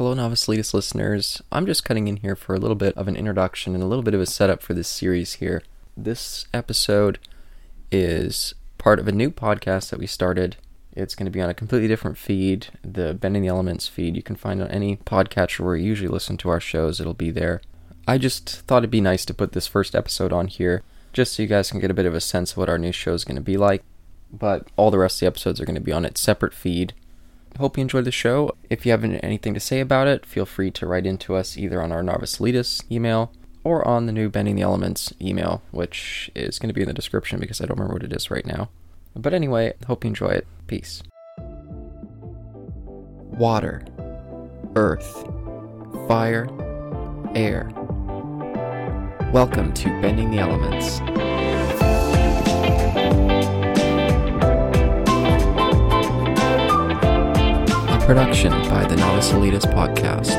Hello, Novice Elitists listeners. I'm just cutting in here for a little bit of an introduction and a little bit of a setup for this series here. This episode is part of a new podcast that we started. It's going to be on a completely different feed, the Bending the Elements feed. You can find on any podcatcher where you usually listen to our shows, it'll be there. I just thought it'd be nice to put this first episode on here just so you guys can get a bit of a sense of what our new show is going to be like. But all the rest of the episodes are going to be on its separate feed. Hope you enjoyed the show. If you have anything to say about it, feel free to write into us either on our Novice Elitists email or on the new Bending the Elements email, which is going to be in the description because I don't remember what it is right now. But anyway, hope you enjoy it. Peace. Water, earth, fire, air. Welcome to Bending the Elements. Production by the Novice Elitists Podcast.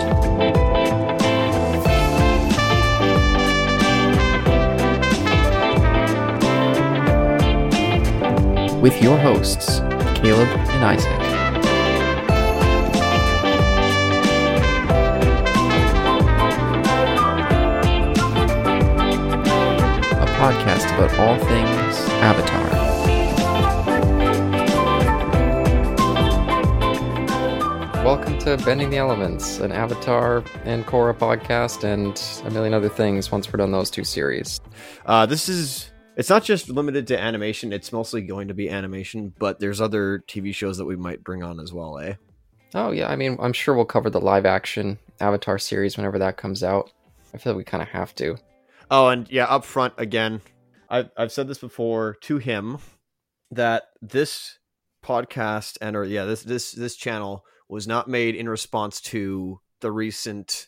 with your hosts, Caleb and Isaac. A podcast about all things Avatar. Welcome to Bending the Elements, an Avatar and Korra podcast, and a million other things once we're done those two series. Uh, this is it's not just limited to animation it's mostly going to be animation but there's other tv shows that we might bring on as well eh Oh yeah, I mean, I'm sure we'll cover the live action Avatar series whenever that comes out. I feel like we kind of have to. oh and yeah up front again I've, I've said this before to him that this podcast and or yeah this this this channel was not made in response to the recent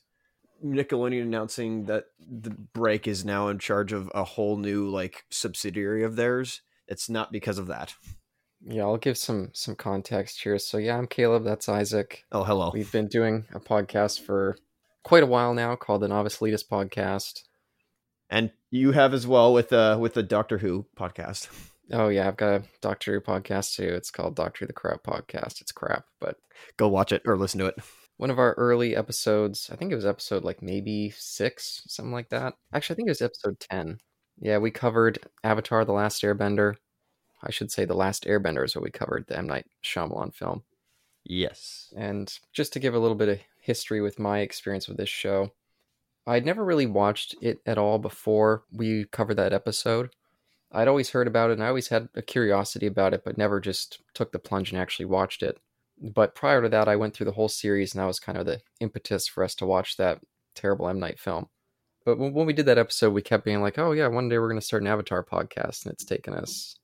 Nickelodeon announcing that the Bryke is now in charge of a whole new like subsidiary of theirs. It's not because of that. Yeah, I'll give some some context here. So yeah, I'm Caleb. That's Isaac. Oh, hello. We've been doing a podcast for quite a while now called the Novice Elitists Podcast. And you have as well with uh with the Doctor Who podcast. Oh yeah, I've got a Doctor Who podcast too. It's called Doctor Who the Crap Podcast. It's crap, but Go watch it or listen to it. one of our early episodes. I think it was episode like maybe six, something like that. Actually, I think it was episode 10. Yeah, we covered Avatar The Last Airbender. I should say The Last Airbender is what we covered, the M. Night Shyamalan film. Yes. And just to give a little bit of history with my experience with this show, I'd never really watched it at all before we covered that episode. I'd always heard about it and I always had a curiosity about it, but never just took the plunge and actually watched it but prior to that, I went through the whole series, and that was kind of the impetus for us to watch that terrible M Night film. But when, when we did that episode, we kept being like, "Oh yeah, one day we're going to start an Avatar podcast," and it's taken us.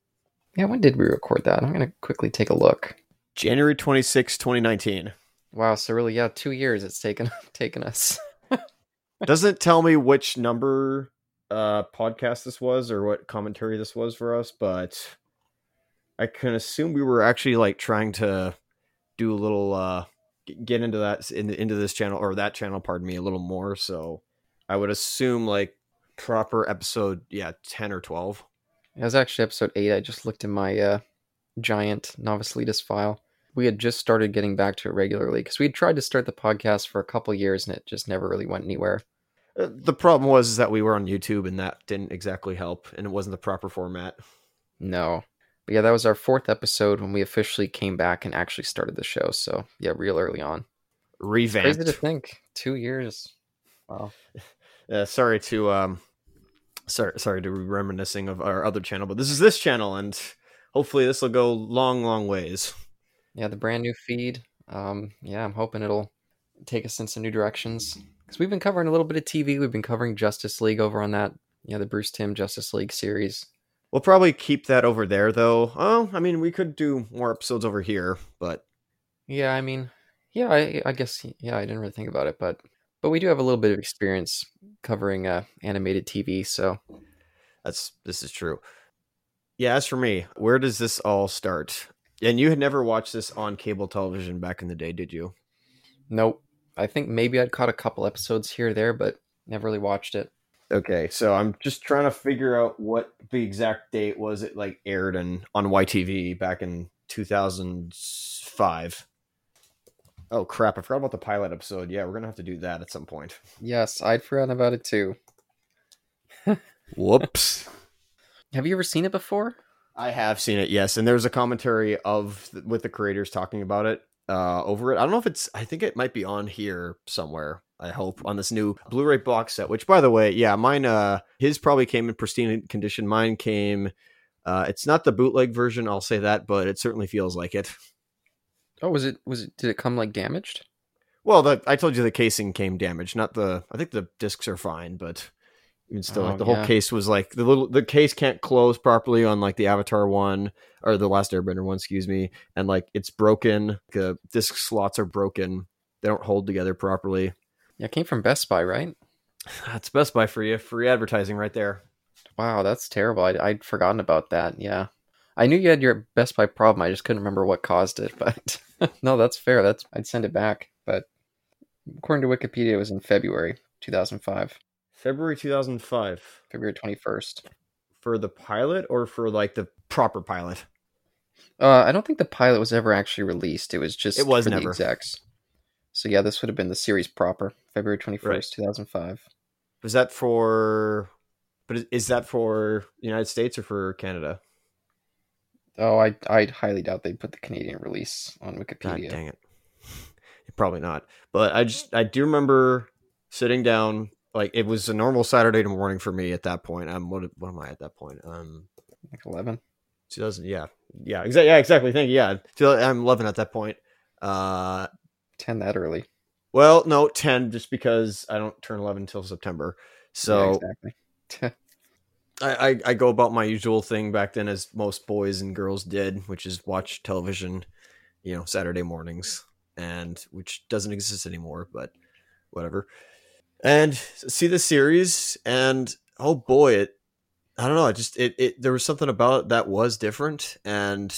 Yeah, when did we record that? I'm going to quickly take a look. January 26, 2019. Wow, so really, yeah, two years it's taken taken us. Doesn't tell me which number uh podcast this was or what commentary this was for us, but I can assume we were actually like trying to do a little uh get into that in, into this channel or that channel pardon me a little more so i would assume like proper episode yeah 10 or 12 It was actually episode eight. I just looked in my uh, giant Novice Elitists file. We had just started getting back to it regularly because we had tried to start the podcast for a couple years and it just never really went anywhere. Uh, the problem was is that we were on youtube and that didn't exactly help and it wasn't the proper format No. But yeah, that was our fourth episode when we officially came back and actually started the show. So yeah, real early on. Revamped. Crazy to think. Two years. Wow. uh, sorry to um sorry sorry to be reminiscing of our other channel but this is this channel and hopefully this will go long long ways Yeah, the brand new feed. Um, yeah, I'm hoping it'll take us in some new directions. Because we've been covering a little bit of TV. We've been covering Justice League over on that, yeah, the Bruce Timm Justice League series. we'll probably keep that over there though oh i mean we could do more episodes over here but Yeah, I mean, yeah, I, I guess, yeah, I didn't really think about it, but but we do have a little bit of experience covering uh, animated TV, so that's this is true yeah as for me where does this all start and you had never watched this on cable television back in the day did you nope. I think maybe I'd caught a couple episodes here or there, but never really watched it. Okay, so I'm just trying to figure out what the exact date was it like aired in on YTV back in 2005. Oh crap! I forgot about the pilot episode. Yeah, we're gonna have to do that at some point. Yes, I'd forgotten about it too. Whoops. Have you ever seen it before? I have seen it, yes, and there's a commentary of with the creators talking about it uh, over it. I don't know if it's. I think it might be on here somewhere. I hope on this new Blu-ray box set. Which, by the way, yeah, mine. Uh, his probably came in pristine condition. Mine came. Uh, it's not the bootleg version, I'll say that, but it certainly feels like it. Oh, was it? Was it? Did it come like damaged? Well, the, I told you the casing came damaged, not the. I think the discs are fine, but even still, Oh, like the yeah. whole case was like the little the case can't close properly on like the Avatar one or the Last Airbender one, excuse me, and like it's broken. The disc slots are broken. They don't hold together properly. Yeah, it came from Best Buy, right? That's Best Buy for you. Free advertising right there. Wow, that's terrible. I'd, I'd forgotten about that. Yeah, I knew you had your Best Buy problem. I just couldn't remember what caused it. But no, that's fair. That's I'd send it back. But according to Wikipedia, it was in February 2005, February 2005 February 21st. for the pilot or for like the proper pilot. Uh, I don't think the pilot was ever actually released. It was just It was for never. the execs. So yeah, this would have been the series proper, February 21st, Right. 2005. Was that for? But is, that for the United States or for Canada? Oh, I I highly doubt they put the Canadian release on God Wikipedia. dang it. Probably not. But I just I do remember sitting down like it was a normal Saturday morning for me at that point. Um what what am I at that point? Um Like 11. 2000 yeah. Yeah, exactly yeah, exactly. Thank you. Yeah. I'm 11 at that point. Uh 10 that early. well, no, 10 just because I don't turn 11 until September. So Yeah, exactly. I, I I go about my usual thing back then as most boys and girls did, which is watch television, you know, Saturday mornings, and which doesn't exist anymore, but whatever. And see the series, and oh boy, it I don't know, i just it, it there was something about it that was different, and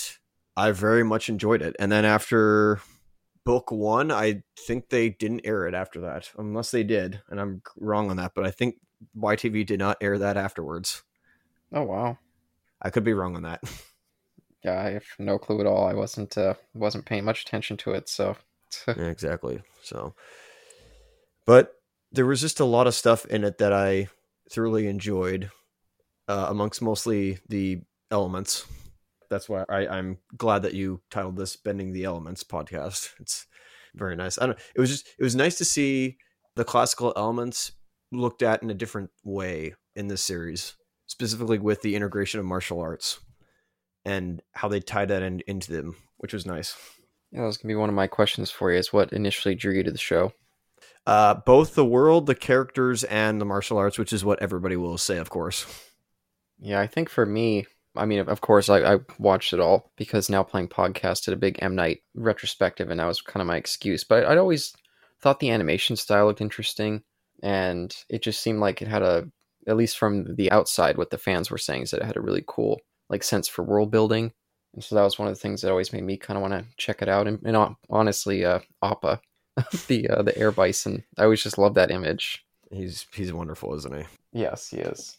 I very much enjoyed it. And then after book one, I think they didn't air it after that, unless they did, and I'm wrong on that, but I think YTV did not air that afterwards. oh wow. I could be wrong on that. Yeah, I have no clue at all. I wasn't uh, wasn't paying much attention to it, so Yeah, exactly. So, but there was just a lot of stuff in it that I thoroughly enjoyed, uh, amongst mostly the elements. That's why I, I'm glad that you titled this "Bending the Elements" podcast. It's very nice. I don't. It was just. It was nice to see the classical elements looked at in a different way in this series, specifically with the integration of martial arts and how they tied that in, into them, which was nice. yeah, that was gonna be one of my questions for you. Is what initially drew you to the show? Uh, both the world, the characters, and the martial arts, which is what everybody will say, of course. Yeah, I think for me, I mean, of course, I, I watched it all because now playing podcast did a big M Night retrospective, and that was kind of my excuse. But I'd always thought the animation style looked interesting, and it just seemed like it had a, at least from the outside, what the fans were saying is that it had a really cool like sense for world building, and so that was one of the things that always made me kind of want to check it out. And, and honestly, uh, Appa, the uh, the air bison, I always just love that image. He's he's wonderful, isn't he? Yes, he is.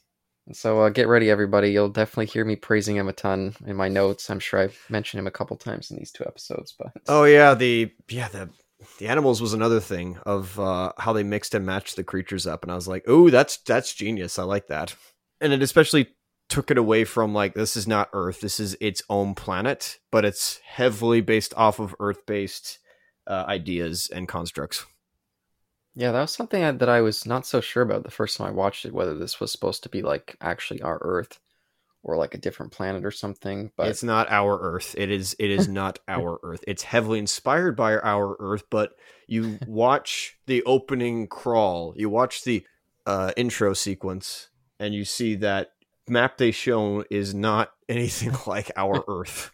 So uh, get ready, everybody. You'll definitely hear me praising him a ton in my notes. I'm sure I've mentioned him a couple times in these two episodes, but Oh yeah, the yeah the the animals was another thing of uh, how they mixed and matched the creatures up, and I was like, oh, that's that's genius. I like that, and it especially took it away from like this is not Earth, this is its own planet, but it's heavily based off of Earth based uh, ideas and constructs. yeah, that was something I, that I was not so sure about the first time I watched it. Whether this was supposed to be like actually our Earth or like a different planet or something. But it's not our Earth. It is it is not our Earth. It's heavily inspired by our Earth, but you watch the opening crawl, you watch the uh, intro sequence, and you see that map they shown is not anything like our Earth.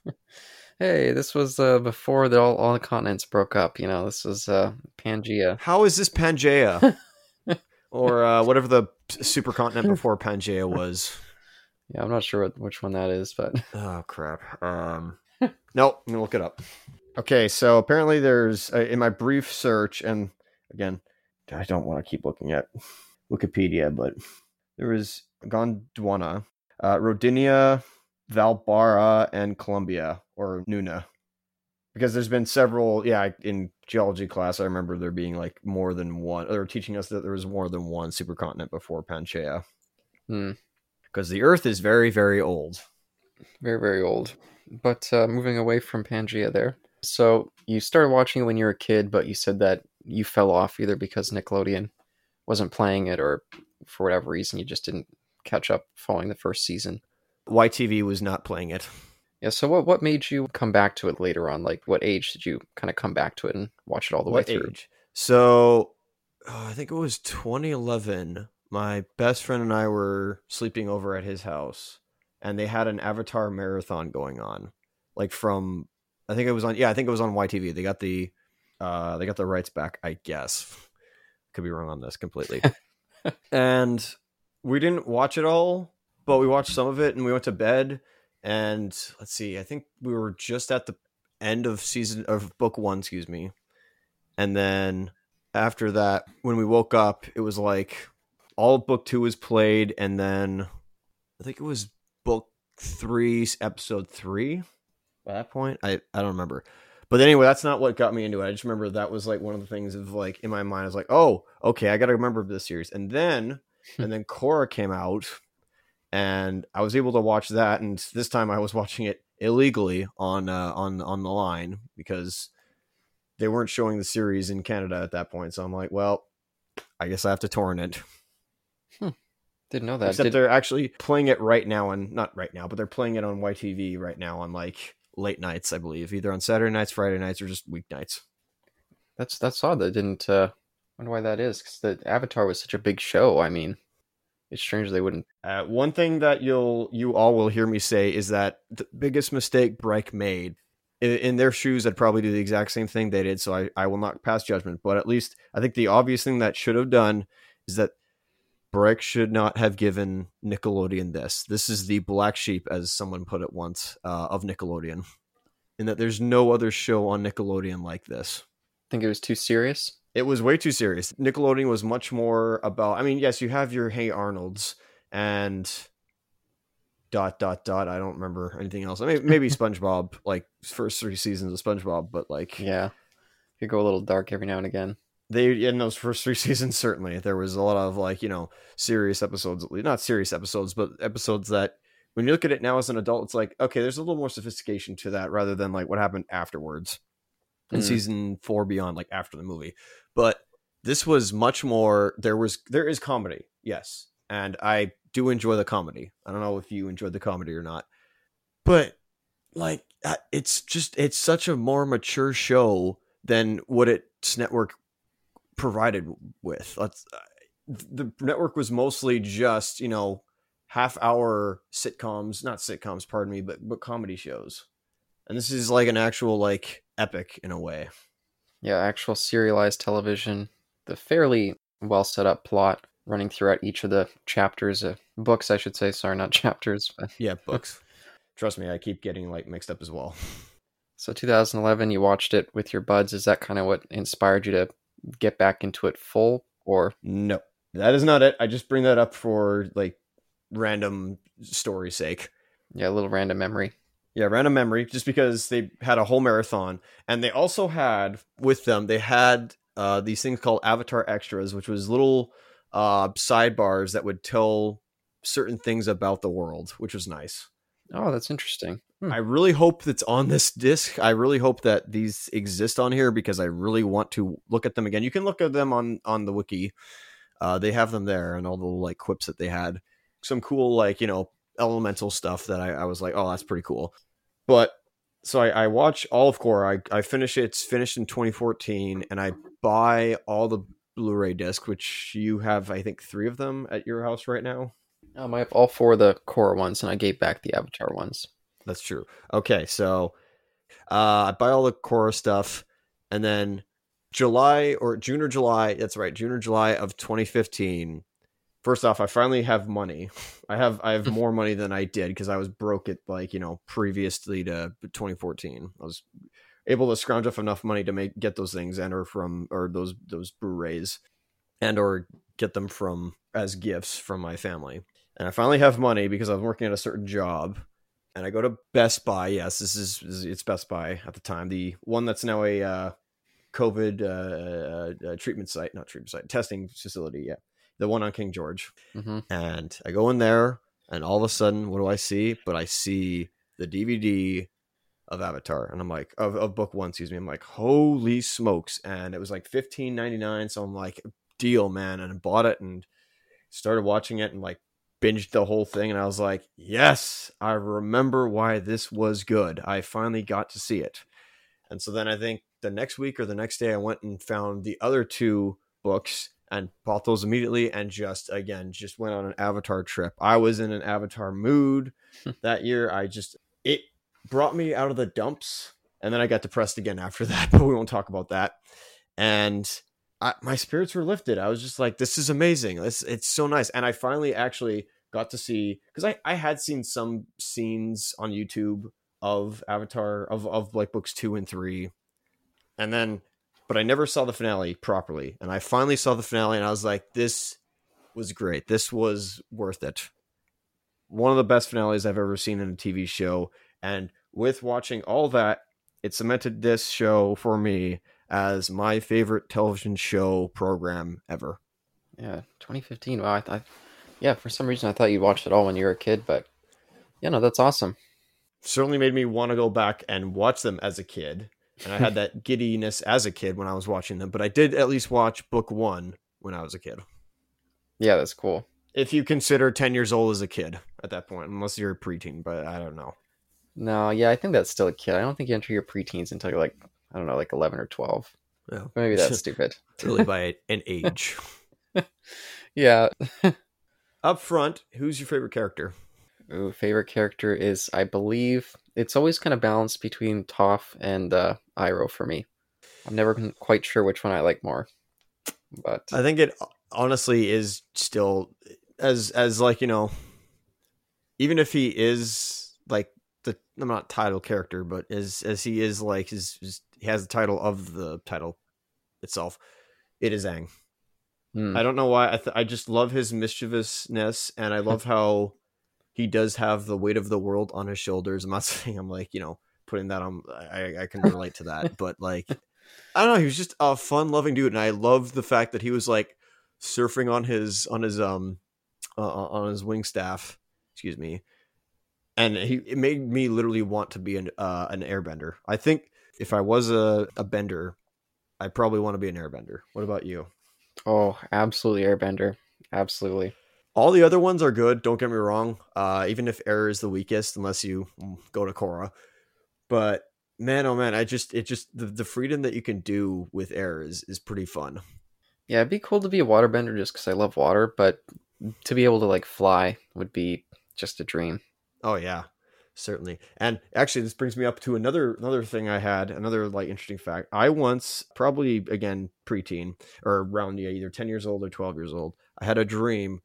Hey, this was uh, before the, all, all the continents broke up. You know, this was uh, Pangea. How is this Pangea? or uh, whatever the supercontinent before Pangea was. Yeah, I'm not sure what, which one that is, but Oh crap. Um, nope. I'm gonna look it up. Okay, so apparently there's uh, in my brief search, and again, I don't want to keep looking at Wikipedia, but there was Gondwana, uh, Rodinia, Vaalbara, and Columbia or Nuna, because there's been several, yeah, in geology class, I remember there being like more than one. They were teaching us that there was more than one supercontinent before Pangaea. Hmm. Because the Earth is very, very old. Very, very old. But uh, moving away from Pangea there. So you started watching it when you were a kid, but you said that you fell off either because Nickelodeon wasn't playing it or for whatever reason you just didn't catch up following the first season. YTV was not playing it. Yeah, so what what made you come back to it later on? Like what age did you kind of come back to it and watch it all the what way through? age? So oh, I think it was 2011. My best friend and I were sleeping over at his house, and they had an Avatar marathon going on. Like from, I think it was on. Yeah, I think it was on YTV. They got the, uh, they got the rights back. I guess. Could be wrong on this completely. and we didn't watch it all, but we watched some of it, and we went to bed. And let's see, I think we were just at the end of season of book one, excuse me. And then after that, when we woke up, it was like all of book two was played, and then I think it was book three, episode three. By that point, I I don't remember. But anyway, that's not what got me into it. I just remember that was like one of the things of like in my mind. I was like, oh, okay, I got to remember this series. And then hmm. and then Korra came out, and I was able to watch that. And this time I was watching it illegally on uh, on on the line because they weren't showing the series in Canada at that point. So I'm like, well, I guess I have to torrent it. Didn't know that. Except Did- they're actually playing it right now, and not right now, but they're playing it on YTV right now on like late nights, I believe, either on Saturday nights, Friday nights, or just weeknights. that's that's odd. That didn't. Uh, wonder why that is. Because the Avatar was such a big show. I mean, it's strange they wouldn't. Uh, one thing that you'll you all will hear me say is that the biggest mistake Bryke made in, in their shoes, I'd probably do the exact same thing they did. So I, I will not pass judgment. But at least I think the obvious thing that should have done is that Bryke should not have given Nickelodeon this. This is the black sheep, as someone put it once, uh, of Nickelodeon, in that there's no other show on Nickelodeon like this. I think it was too serious. It was way too serious. Nickelodeon was much more about. I mean, yes, you have your Hey Arnold's and dot dot dot. I don't remember anything else. I mean, maybe SpongeBob, like first three seasons of SpongeBob, but like Yeah, could go a little dark every now and again. they in those first three seasons, certainly there was a lot of like you know serious episodes, not serious episodes, but episodes that when you look at it now as an adult, it's like okay, there's a little more sophistication to that rather than like what happened afterwards in Mm. season four beyond, like after the movie. But this was much more. There was there is comedy, yes, and I do enjoy the comedy. I don't know if you enjoyed the comedy or not, but like it's just it's such a more mature show than what its network provided with. Let's uh, the network was mostly just you know half hour sitcoms, not sitcoms, pardon me, but but comedy shows. And this is like an actual like epic in a way. Yeah, actual serialized television. The fairly well set up plot running throughout each of the chapters, uh, books, I should say. Sorry, not chapters. But. Yeah, books. Trust me, I keep getting like mixed up as well. So 2011, you watched it with your buds. Is that kind of what inspired you to get back into it full, or No, that is not it. I just bring that up for like random story sake. yeah, a little random memory? Yeah, random memory, just because they had a whole marathon, and they also had with them they had uh, these things called Avatar extras, which was little uh, sidebars that would tell certain things about the world, which was nice. Oh, that's interesting. Hmm. I really hope that's on this disc. I really hope that these exist on here because I really want to look at them again. You can look at them on on the wiki. Uh, they have them there and all the like quips that they had. Some cool like you know elemental stuff that I, I was like, oh, that's pretty cool. But so I, I watch all of Korra. I I finish it. It's finished in 2014, and I buy all the Blu-ray disc, which you have, I think, three of them at your house right now. Um, I have all four of the Korra ones, and I gave back the Avatar ones. That's true. Okay, so uh, I buy all the Korra stuff, and then July or June or July. That's right, June or July of 2015. First off, I finally have money. I have I have more money than I did because I was broke at like you know previously to 2014. I was able to scrounge up enough money to make get those things and or from or those those Blu-rays and or get them from as gifts from my family. And I finally have money because I was working at a certain job and I go to Best Buy. Yes, this is, this is- it's Best Buy at the time. The one that's now a uh, COVID uh, uh, treatment site, not treatment site, testing facility. Yeah, the one on King George. hmm And I go in there, and all of a sudden, what do I see? But I see the DVD of Avatar, and I'm like, of, of book one, excuse me. I'm like, holy smokes! And it was like fifteen ninety nine. So I'm like, deal, man, and I bought it and started watching it and like binged the whole thing. And I was like, yes, I remember why this was good. I finally got to see it. And so then I think the next week or the next day, I went and found the other two books and bought those immediately and just again just went on an avatar trip. I was in an avatar mood hmm. that year. I just it brought me out of the dumps and then i got depressed again after that but we won't talk about that. And I, my spirits were lifted. I was just like this is amazing. It's, it's so nice. And i finally actually got to see because I, I had seen some scenes on youtube of avatar of, of like books two and three. And then but I never saw the finale properly. And I finally saw the finale and I was like, this was great. This was worth it. One of the best finales I've ever seen in a TV show. And with watching all that, it cemented this show for me as my favorite television show program ever. Yeah, 2015. Wow, I thought, yeah, for some reason I thought you'd watched it all when you were a kid, but yeah, no, that's awesome. Certainly made me want to go back and watch them as a kid. And I had that giddiness as a kid when I was watching them, but I did at least watch book one when I was a kid. Yeah, that's cool. if you consider 10 years old as a kid at that point, unless you're a preteen, but I don't know. No, yeah, I think that's still a kid. I don't think you enter your preteens until you're like, I don't know, like 11 or 12. Yeah. Maybe that's stupid. Really by an age. Yeah. Up front, who's your favorite character? Ooh, favorite character is, I believe, it's always kind of balanced between Toph and uh, Iroh for me. I'm never quite sure which one I like more. But I think it honestly is still as as like, you know, even if he is like the I'm not title character, but as as he is like his, his he has the title of the title itself. It is Aang. hmm, I don't know why. I, th- I just love his mischievousness, and I love how he does have the weight of the world on his shoulders. I'm not saying I'm like you know putting that on. I, I can relate to that, but like I don't know. He was just a fun-loving dude, and I loved the fact that he was like surfing on his on his um uh, on his wing staff. Excuse me, and he it made me literally want to be an uh, an airbender. I think if I was a, a bender, I probably want to be an airbender. What about you? oh, absolutely Airbender. Absolutely. All the other ones are good. Don't get me wrong. Uh, even if Error is the weakest, unless you mm, go to Korra, but man, oh man, I just it just the, the freedom that you can do with Error is is pretty fun. Yeah, it'd be cool to be a waterbender just because I love water, but to be able to like fly would be just a dream. Oh yeah, certainly. And actually, this brings me up to another another thing I had another like interesting fact. I once, probably again preteen or around yeah, either ten years old or twelve years old, I had a dream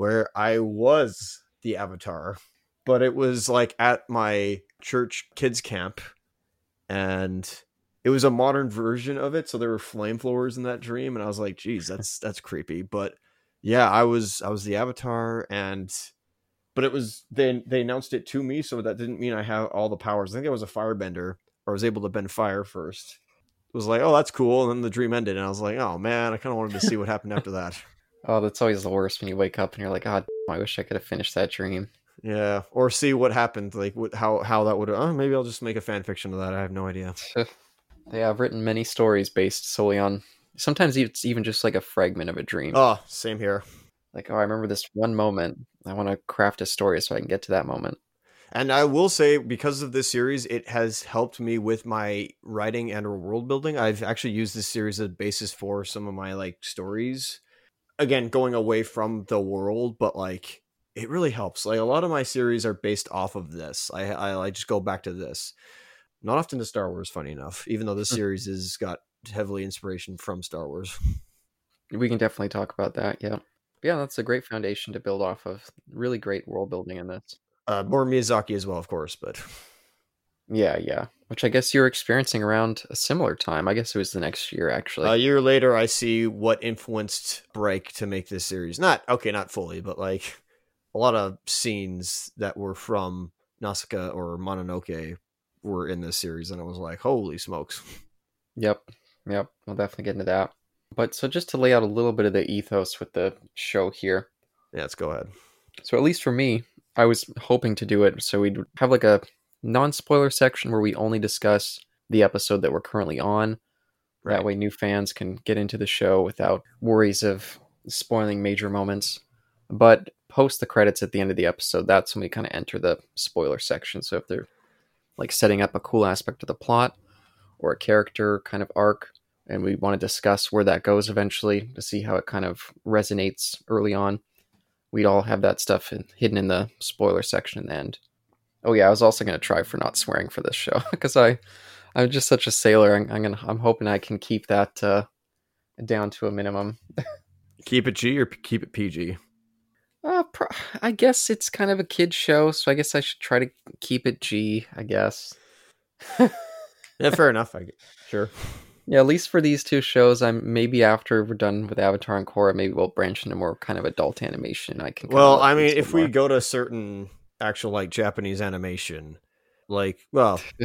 where I was the Avatar, but it was like at my church kids camp, and it was a modern version of it. So there were flamethrowers in that dream, and I was like, "Geez, that's that's creepy." But yeah, I was I was the Avatar, and but it was they they announced it to me, so that didn't mean I have all the powers. I think I was a firebender, or I was able to bend fire first. It was like, oh, that's cool, and then the dream ended, and I was like, oh man, I kind of wanted to see what happened after that. Oh, that's always the worst when you wake up and you're like, ah, God, I wish I could have finished that dream. Yeah, or see what happened, like what, how how that would. Oh, maybe I'll just make a fan fiction of that. I have no idea. yeah, I've written many stories based solely on. Sometimes it's even just like a fragment of a dream. Oh, same here. Like, oh, I remember this one moment. I want to craft a story so I can get to that moment. And I will say, because of this series, it has helped me with my writing and world building. I've actually used this series as a basis for some of my like stories. Again, going away from the world, but like it really helps. Like a lot of my series are based off of this. I I, I just go back to this. Not often to Star Wars, funny enough, even though this Hmm. series has got heavily inspiration from Star Wars. We can definitely talk about that. Yeah. Yeah, that's a great foundation to build off of. Really great world building in this. Uh, more Miyazaki as well, of course, but Yeah, yeah. Which I guess you're experiencing around a similar time. I guess it was the next year, actually. a year later, I see what influenced Bryke to make this series. Not okay, not fully, but like a lot of scenes that were from Nausicaa or Mononoke were in this series, and I was like, holy smokes! Yep. Yep, we'll definitely get into that. But so just to lay out a little bit of the ethos with the show here. Yeah, let's go ahead. So at least for me, I was hoping to do it so we'd have like a non-spoiler section where we only discuss the episode that we're currently on. That way new fans can get into the show without worries of spoiling major moments. But post the credits at the end of the episode, that's when we kind of enter the spoiler section. So if they're like setting up a cool aspect of the plot or a character kind of arc, and we want to discuss where that goes eventually to see how it kind of resonates early on, we'd all have that stuff in, hidden in the spoiler section in the end. Oh yeah, I was also going to try for not swearing for this show because I, I'm just such a sailor. I'm, I'm gonna, I'm hoping I can keep that uh, down to a minimum. Keep it G or p- keep it PG? Uh, pro- I guess it's kind of a kid show, so I guess I should try to keep it G. I guess. Yeah, fair enough. I, sure. Yeah, at least for these two shows, I'm maybe after we're done with Avatar and Korra, maybe we'll branch into more kind of adult animation. I can. Well, I mean, if we go to certain actual like Japanese animation, like well,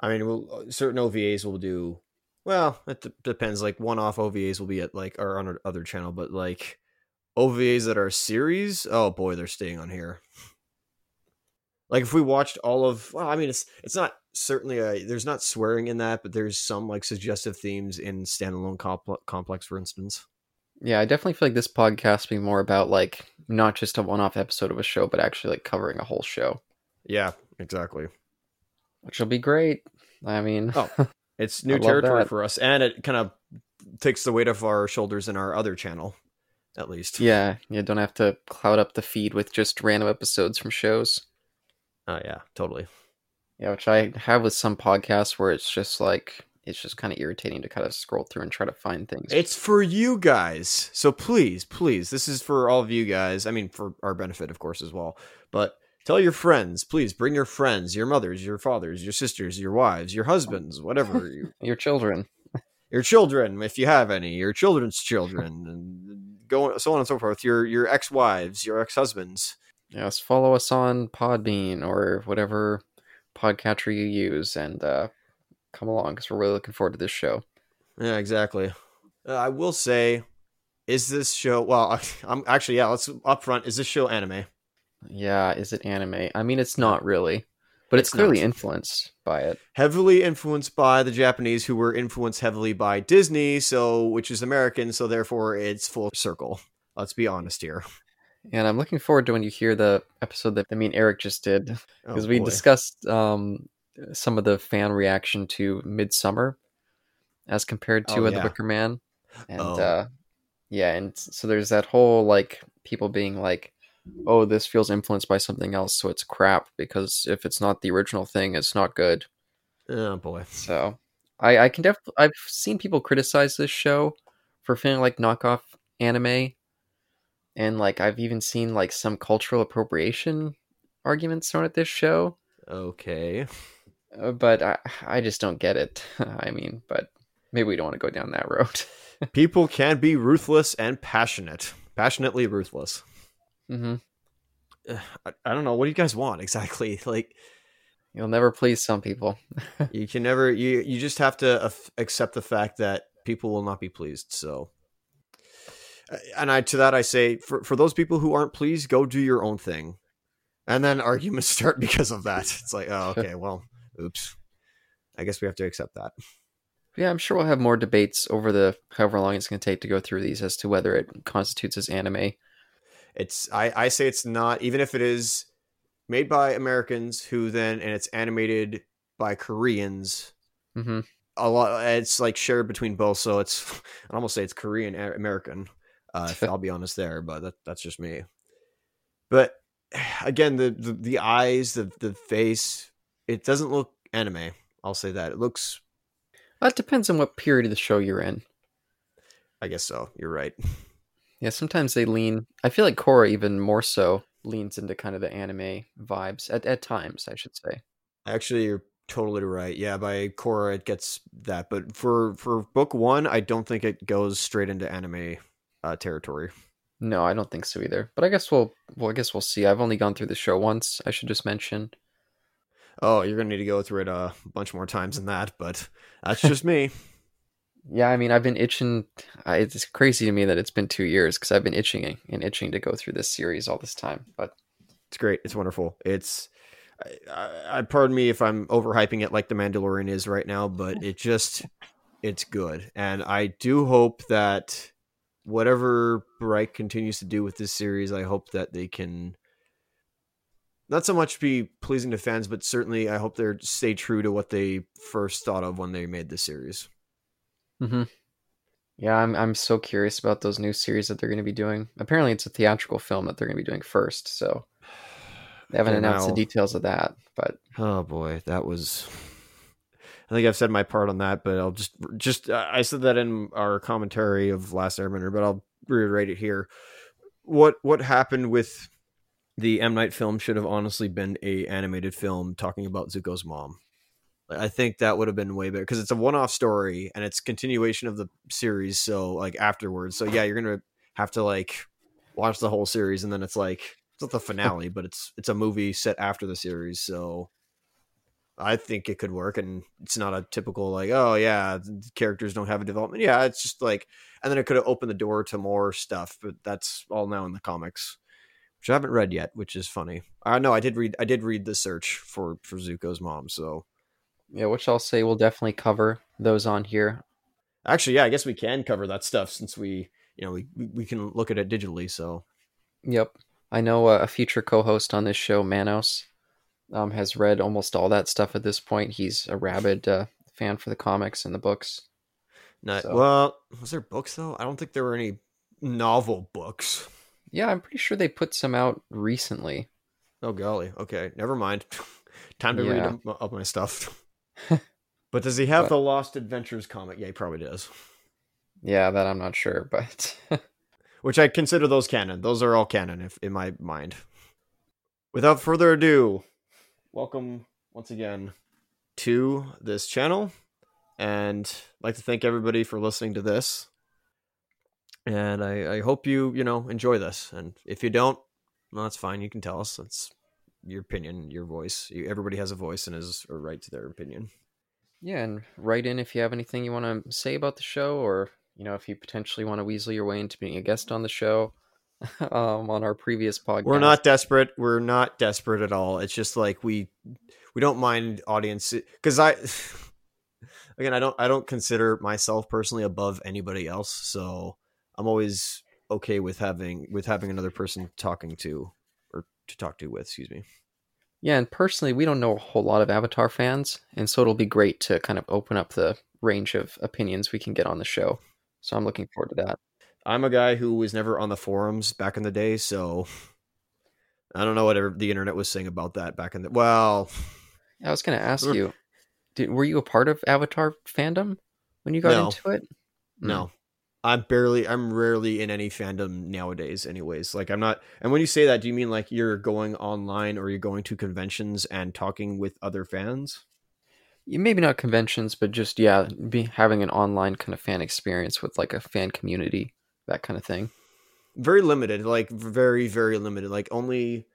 I mean, we'll, uh, certain OVAs will do. Well, it d- depends. Like one-off OVAs will be at like our on our other channel, but like OVAs that are series, oh boy, they're staying on here. Like if we watched all of, well, I mean, it's it's not certainly a there's not swearing in that, but there's some like suggestive themes in standalone compl- complex, for instance. Yeah, I definitely feel like this podcast be more about like not just a one-off episode of a show, but actually like covering a whole show, Yeah, exactly. which will be great. I mean, Oh. It's new territory that. for us, and it kind of takes the weight off our shoulders in our other channel, at least. yeah, you don't have to cloud up the feed with just random episodes from shows. Oh yeah, totally. Yeah, which I have with some podcasts where it's just like it's just kind of irritating to kind of scroll through and try to find things. It's for you guys, so please, please, this is for all of you guys. I mean, for our benefit, of course, as well. But tell your friends, please, bring your friends, your mothers, your fathers, your sisters, your wives, your husbands, whatever, you- Your children. your children, if you have any, your children's children, and go so on and so forth. Your your ex wives, your ex husbands. Yes, follow us on Podbean or whatever podcatcher you use, and uh, come along because we're really looking forward to this show. Yeah, exactly. Uh, I will say, is this show? Well, I'm actually yeah. Let's up front. Is this show anime? Yeah, is it anime? I mean, it's not really, but it's, It's clearly not. influenced by it. Heavily influenced by the Japanese, who were influenced heavily by Disney, so which is American, so therefore it's full circle. Let's be honest here. And I'm looking forward to when you hear the episode that me and Eric just did Oh, because we discussed um, some of the fan reaction to Midsommar as compared to Oh, uh, yeah. The Wicker Man, and Oh. uh, yeah, and so there's that whole like people being like, "Oh, this feels influenced by something else, so it's crap." Because if it's not the original thing, it's not good. Oh boy. So I, I can def I've seen people criticize this show for feeling like knockoff anime, and like I've even seen like some cultural appropriation arguments thrown at this show. Okay. Uh, but I I just don't get it. I mean, but maybe we don't want to go down that road. People can be ruthless and passionate, passionately ruthless. Mm-hmm. I, I don't know. What do you guys want exactly? Like, You'll never please some people. you can never. You you just have to accept the fact that people will not be pleased. So, Uh, and I to that I say, for for those people who aren't pleased, go do your own thing, and then arguments start because of that. It's like, oh, okay, well, oops. I guess we have to accept that. Yeah, I'm sure we'll have more debates over the however long it's going to take to go through these as to whether it constitutes as anime. It's I I say it's not even if it is made by Americans who then and it's animated by Koreans. hmm a lot it's like shared between both so it's i almost say it's korean american uh if i'll be honest there but that, that's just me but again the, the the eyes the the face it doesn't look anime i'll say that it looks That depends on what period of the show you're in. i guess so you're right Yeah, sometimes they lean. I feel like Korra even more so leans into kind of the anime vibes at at times. I should say. actually you're totally right yeah by Korra it gets that but for for book one i don't think it goes straight into anime uh territory No, I don't think so either. But I guess we'll. Well, I guess we'll see. I've only gone through the show once. I should just mention. Oh, you're gonna need to go through it a bunch more times than that, but that's just me. Yeah, I mean, I've been itching. I, it's crazy to me that it's been two years because I've been itching and itching to go through this series all this time. But It's great. It's wonderful. It's I, I, I pardon me if I'm overhyping it like the Mandalorian is right now, but it just it's good, and I do hope that whatever Bryke continues to do with this series, I hope that they can not so much be pleasing to fans, but certainly I hope they stay true to what they first thought of when they made the series. hmm yeah, I'm I'm so curious about those new series that they're going to be doing. Apparently, it's a theatrical film that they're going to be doing first, so they haven't announced the details of that. But Oh boy, that was. I think I've said my part on that, but I'll just just I said that in our commentary of Last Airbender, but I'll reiterate it here. What what happened with the M Night film should have honestly been a animated film talking about Zuko's mom. I think that would have been way better because it's a one off story and it's continuation of the series. So like afterwards, so yeah, you're gonna have to like watch the whole series, and then it's like it's not the finale, but it's it's a movie set after the series. So I think it could work, and it's not a typical like, oh yeah, characters don't have a development. Yeah, it's just like, and then it could have opened the door to more stuff, but that's all now in the comics, which I haven't read yet, which is funny. I uh, know I did read I did read the search for for Zuko's mom, so yeah, which I'll say we'll definitely cover those on here. actually, yeah, I guess we can cover that stuff since we you know we we, can look at it digitally. So Yep, I know uh, a future co-host on this show, Manos, um, has read almost all that stuff at this point. He's a rabid uh, fan for the comics and the books. not So- well. Was there books though? I don't think there were any novel books. Yeah, I'm pretty sure they put some out recently. Oh golly. Okay, never mind. Time to read Yeah. up, up my stuff. but does he have But- the Lost Adventures comic? Yeah, he probably does. Yeah, that I'm not sure, but Which I consider those canon. Those are all canon, if in my mind. Without further ado, welcome once again to this channel, and I'd like to thank everybody for listening to this. And I, I hope you you know enjoy this. And if you don't, well, that's fine. You can tell us. That's your opinion, your voice. You, everybody has a voice and is a right to their opinion. yeah, and write in if you have anything you want to say about the show, or you know if you potentially want to weasel your way into being a guest on the show. um, on our previous podcast, We're not desperate. We're not desperate at all. It's just like we we don't mind audience because I again I don't I don't consider myself personally above anybody else. So I'm always okay with having with having another person talking to or to talk to with. Excuse me. Yeah, and personally, we don't know a whole lot of Avatar fans, and so it'll be great to kind of open up the range of opinions we can get on the show. So I'm looking forward to that. I'm a guy who was never on the forums back in the day, so I don't know whatever the internet was saying about that back in the well. I was going to ask you, did, were you a part of Avatar fandom when you got No. into it? Hmm. No. I'm barely I'm rarely in any fandom nowadays anyways. Like I'm not and when you say that do you mean like you're going online or you're going to conventions and talking with other fans? Maybe not conventions, but just yeah, be having an online kind of fan experience with like a fan community, that kind of thing. Very limited, like very very limited. Like only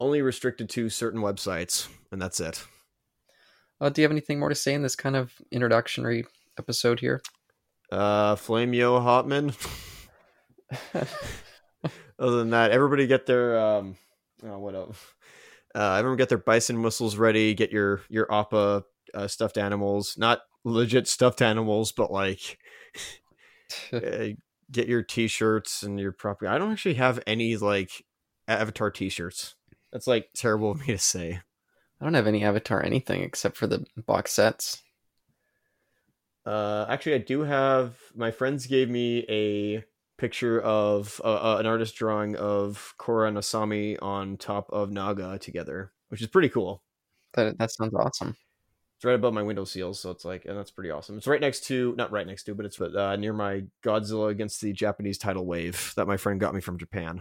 only restricted to certain websites and that's it. Uh, do you have anything more to say in this kind of introductory episode here? Uh Flameo Hotman. Other than that, everybody get their um oh, what else? Uh, everyone get their bison whistles ready. Get your your appa uh, stuffed animals, not legit stuffed animals, but like uh, get your t-shirts and your property. I don't actually have any like Avatar t-shirts. That's like terrible of me to say. I don't have any Avatar anything except for the box sets. Uh, actually, I do have. My friends gave me a picture of uh, uh, an artist drawing of Korra and Asami on top of Naga together, which is pretty cool. That that sounds awesome. It's right above my window seals, so it's like, and that's pretty awesome. It's right next to, not right next to, but it's uh, near my Godzilla against the Japanese tidal wave that my friend got me from Japan.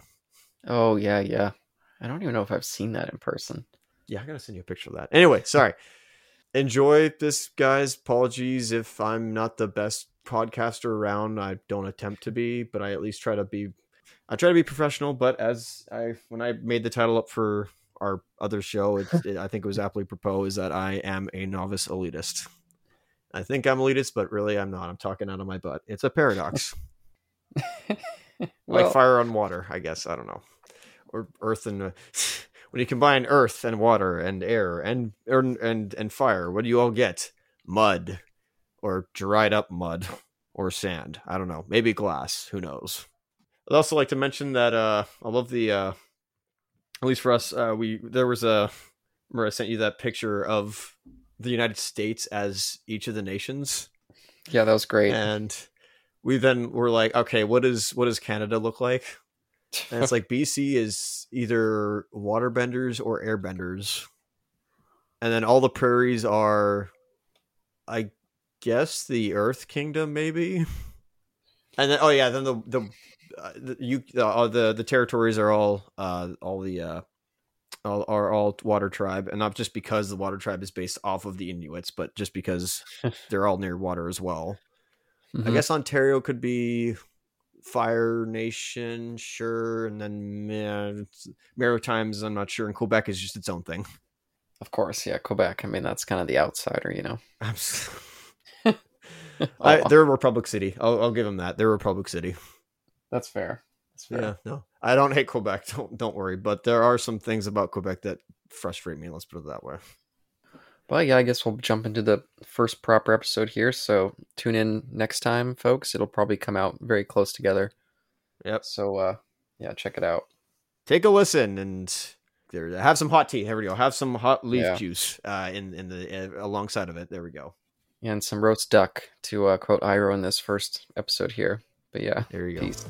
Oh yeah, yeah. I don't even know if I've seen that in person. Yeah, I gotta send you a picture of that. Anyway, sorry. Enjoy this, guys. Apologies if I'm not the best podcaster around. I don't attempt to be, but I at least try to be. I try to be professional. But as I, when I made the title up for our other show, it, it, I think it was aptly proposed that I am a novice elitist. I think I'm elitist, but really I'm not. I'm talking out of my butt. It's a paradox. well, like fire on water, I guess. I don't know. Or earth and uh, when you combine earth and water and air and and and, and fire, what do you all get? Mud or dried up mud or sand. I don't know. Maybe glass. Who knows? I'd also like to mention that uh, I love the uh, at least for us, uh, we there was a remember I sent you that picture of the United States as each of the nations, yeah, that was great. and we then were like, okay, what is what does Canada look like? And it's like BC is either waterbenders or airbenders, and then all the prairies are, I guess, the Earth Kingdom, maybe. And then, oh yeah, then the the uh, the, you uh, the the territories are all uh all the uh all, are all water tribe and not just because the water tribe is based off of the inuits but just because they're all near water as well i Mhm. guess ontario could be fire nation sure and then maritimes i'm not sure and quebec is just its own thing of course, yeah, Quebec. I mean, that's kind of the outsider, you know. S- I, Oh, they're a republic city I'll, I'll give them that they're a republic city that's fair. That's fair. Yeah, no, I don't hate Quebec. Don't don't worry. But there are some things about Quebec that frustrate me. Let's put it that way. But yeah, I guess we'll jump into the first proper episode here. So tune in next time, folks. It'll probably come out very close together. Yep. So uh, yeah, check it out. Take a listen and there. Have some hot tea. There we go. Have some hot leaf Yeah. juice uh, in in the uh, alongside of it. There we go. And some roast duck to uh, quote Iroh in this first episode here. But yeah, There you go. peace.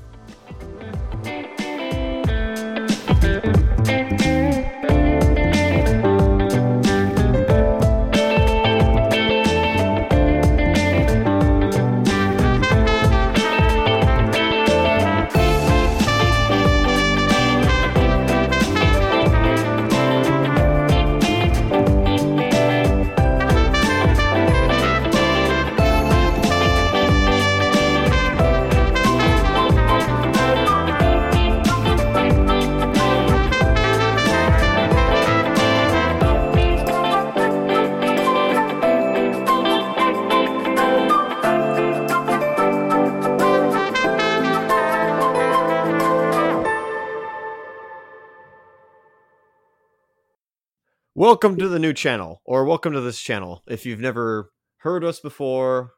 Welcome to the new channel, or welcome to this channel. If you've never heard us before,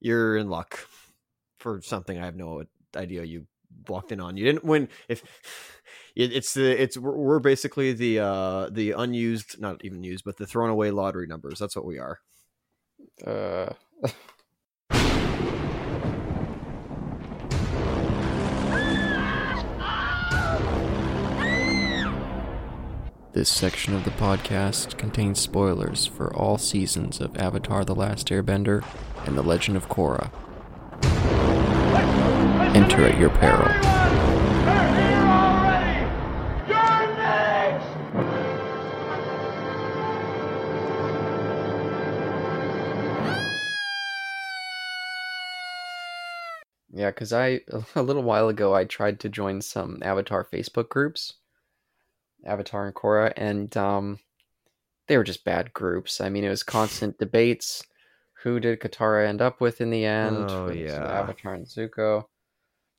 you're in luck for something I have no idea you walked in on. You didn't win. If it, it's the it's we're we're basically the uh the unused, not even used, but the thrown away lottery numbers. That's what we are. Uh, This section of the podcast contains spoilers for all seasons of Avatar The Last Airbender and The Legend of Korra. Enter at your peril. Yeah, because I, a little while ago, I tried to join some Avatar Facebook groups, Avatar and Korra, and um, they were just bad groups. I mean, it was constant debates. Who did Katara end up with in the end? Oh, yeah. Avatar and Zuko.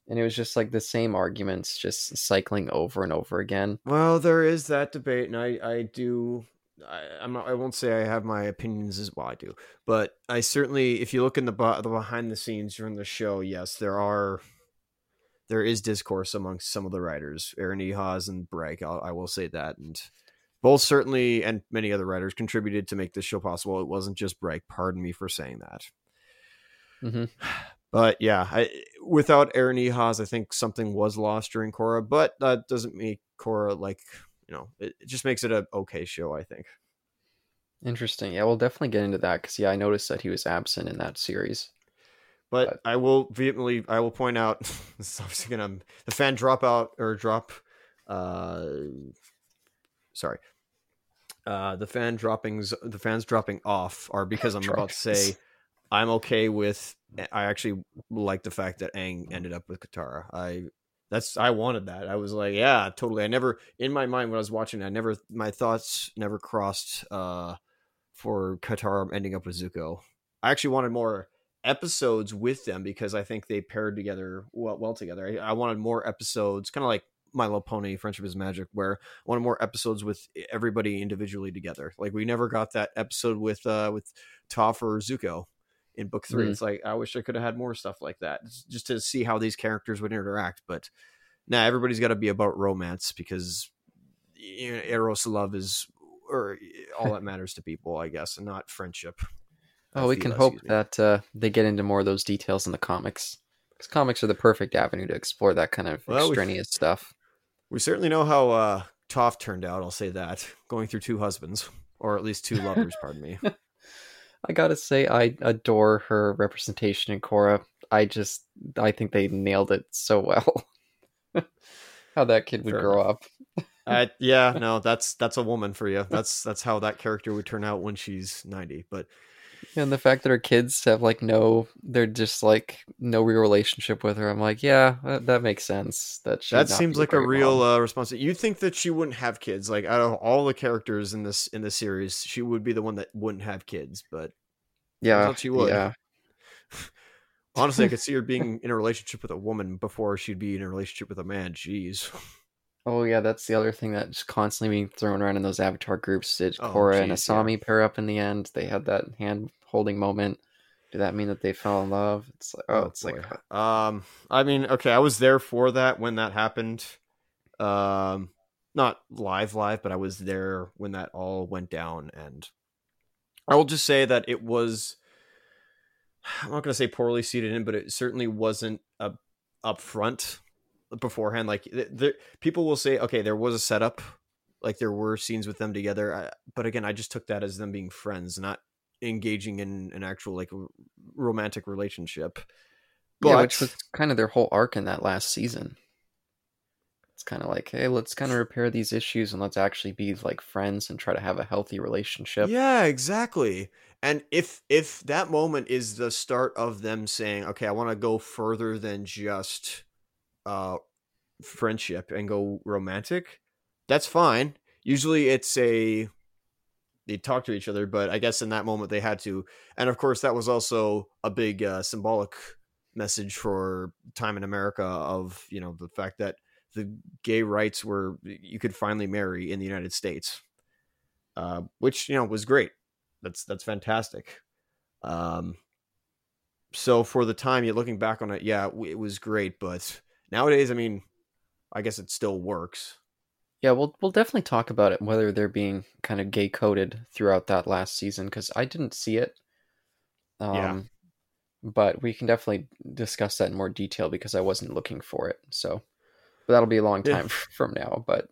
And it was just like the same arguments, just cycling over and over again. Well, there is that debate, and I, I do. I, I'm not. I won't say I have my opinions as well. I do, but I certainly, if you look in the, the behind the scenes during the show, yes, there are. There is discourse amongst some of the writers, Aaron Ehasz and Bryke. I'll, I will say that, and both certainly, and many other writers contributed to make this show possible. It wasn't just Bryke. Pardon me for saying that. hmm But yeah, I, without Aaron Ehasz, I think something was lost during Korra. But that doesn't make Korra like you know. It, it just makes it a okay show. I think. Interesting. Yeah, we'll definitely get into that because, yeah, I noticed that he was absent in that series. But But- I will vehemently, I will point out. this is obviously gonna the fan dropout or drop. Uh, sorry. Uh, the fan droppings, the fans dropping off are because I'm about to say I'm okay with. I actually like the fact that Aang ended up with Katara. I That's I wanted that. I was like, yeah, totally. I never in my mind when I was watching, I never my thoughts never crossed uh for Katara ending up with Zuko. I actually wanted more episodes with them because I think they paired together well, well together. I, I wanted more episodes, kind of like My Little Pony, Friendship is Magic, where I wanted more episodes with everybody individually together. Like we never got that episode with uh with Toph or Zuko in book three. Mm. It's like I wish I could have had more stuff like that, just to see how these characters would interact. But now nah, everybody's got to be about romance because you know, eros love is or all that matters to people, I guess, and not friendship. Oh, we can hope that uh, they get into more of those details in the comics. Because comics are the perfect avenue to explore that kind of well, extraneous we, stuff. We certainly know how uh, Toph turned out. I'll say that going through two husbands, or at least two lovers. pardon me. I gotta say, I adore her representation in Korra. I just, I think they nailed it so well. how that kid would Fair grow enough. up. uh, yeah, no, that's that's a woman for you. That's that's how that character would turn out when she's ninety. But and the fact that her kids have like no, they're just like no real relationship with her. I'm like, yeah, that, that makes sense. That that seems like a real uh, response. You'd think that she wouldn't have kids. Like out of all the characters in this in the series, she would be the one that wouldn't have kids. But yeah, she would. Yeah. Honestly, I could see her being in a relationship with a woman before she'd be in a relationship with a man. Jeez. Oh yeah, that's the other thing that's constantly being thrown around in those Avatar groups. Did oh, Korra geez, and Asami yeah. pair up in the end? They had that hand holding moment. Did that mean that they fell in love? It's like oh, oh it's boy. like um I mean, okay, I was there for that when that happened. Um not live live, but I was there when that all went down and I will just say that it was I'm not going to say poorly seated in, but it certainly wasn't a upfront beforehand. Like people will say, okay, there was a setup, like there were scenes with them together, I, but again, I just took that as them being friends, not engaging in an actual like romantic relationship. But, yeah, which was kind of their whole arc in that last season. It's kind of like, hey, let's kind of repair these issues and let's actually be like friends and try to have a healthy relationship. Yeah, exactly. And if if that moment is the start of them saying, okay, I want to go further than just uh friendship and go romantic, that's fine. Usually it's a they talk to each other, but I guess in that moment they had to. And of course, that was also a big uh, symbolic message for time in America of you know the fact that the gay rights were you could finally marry in the United States, uh, which you know was great. That's that's fantastic. Um, so for the time, you're looking back on it, yeah, it was great. But nowadays, I mean, I guess it still works. Yeah, we'll we'll definitely talk about it whether they're being kind of gay coded throughout that last season because I didn't see it. Um, yeah. But we can definitely discuss that in more detail because I wasn't looking for it. So, but that'll be a long time yeah. from now. But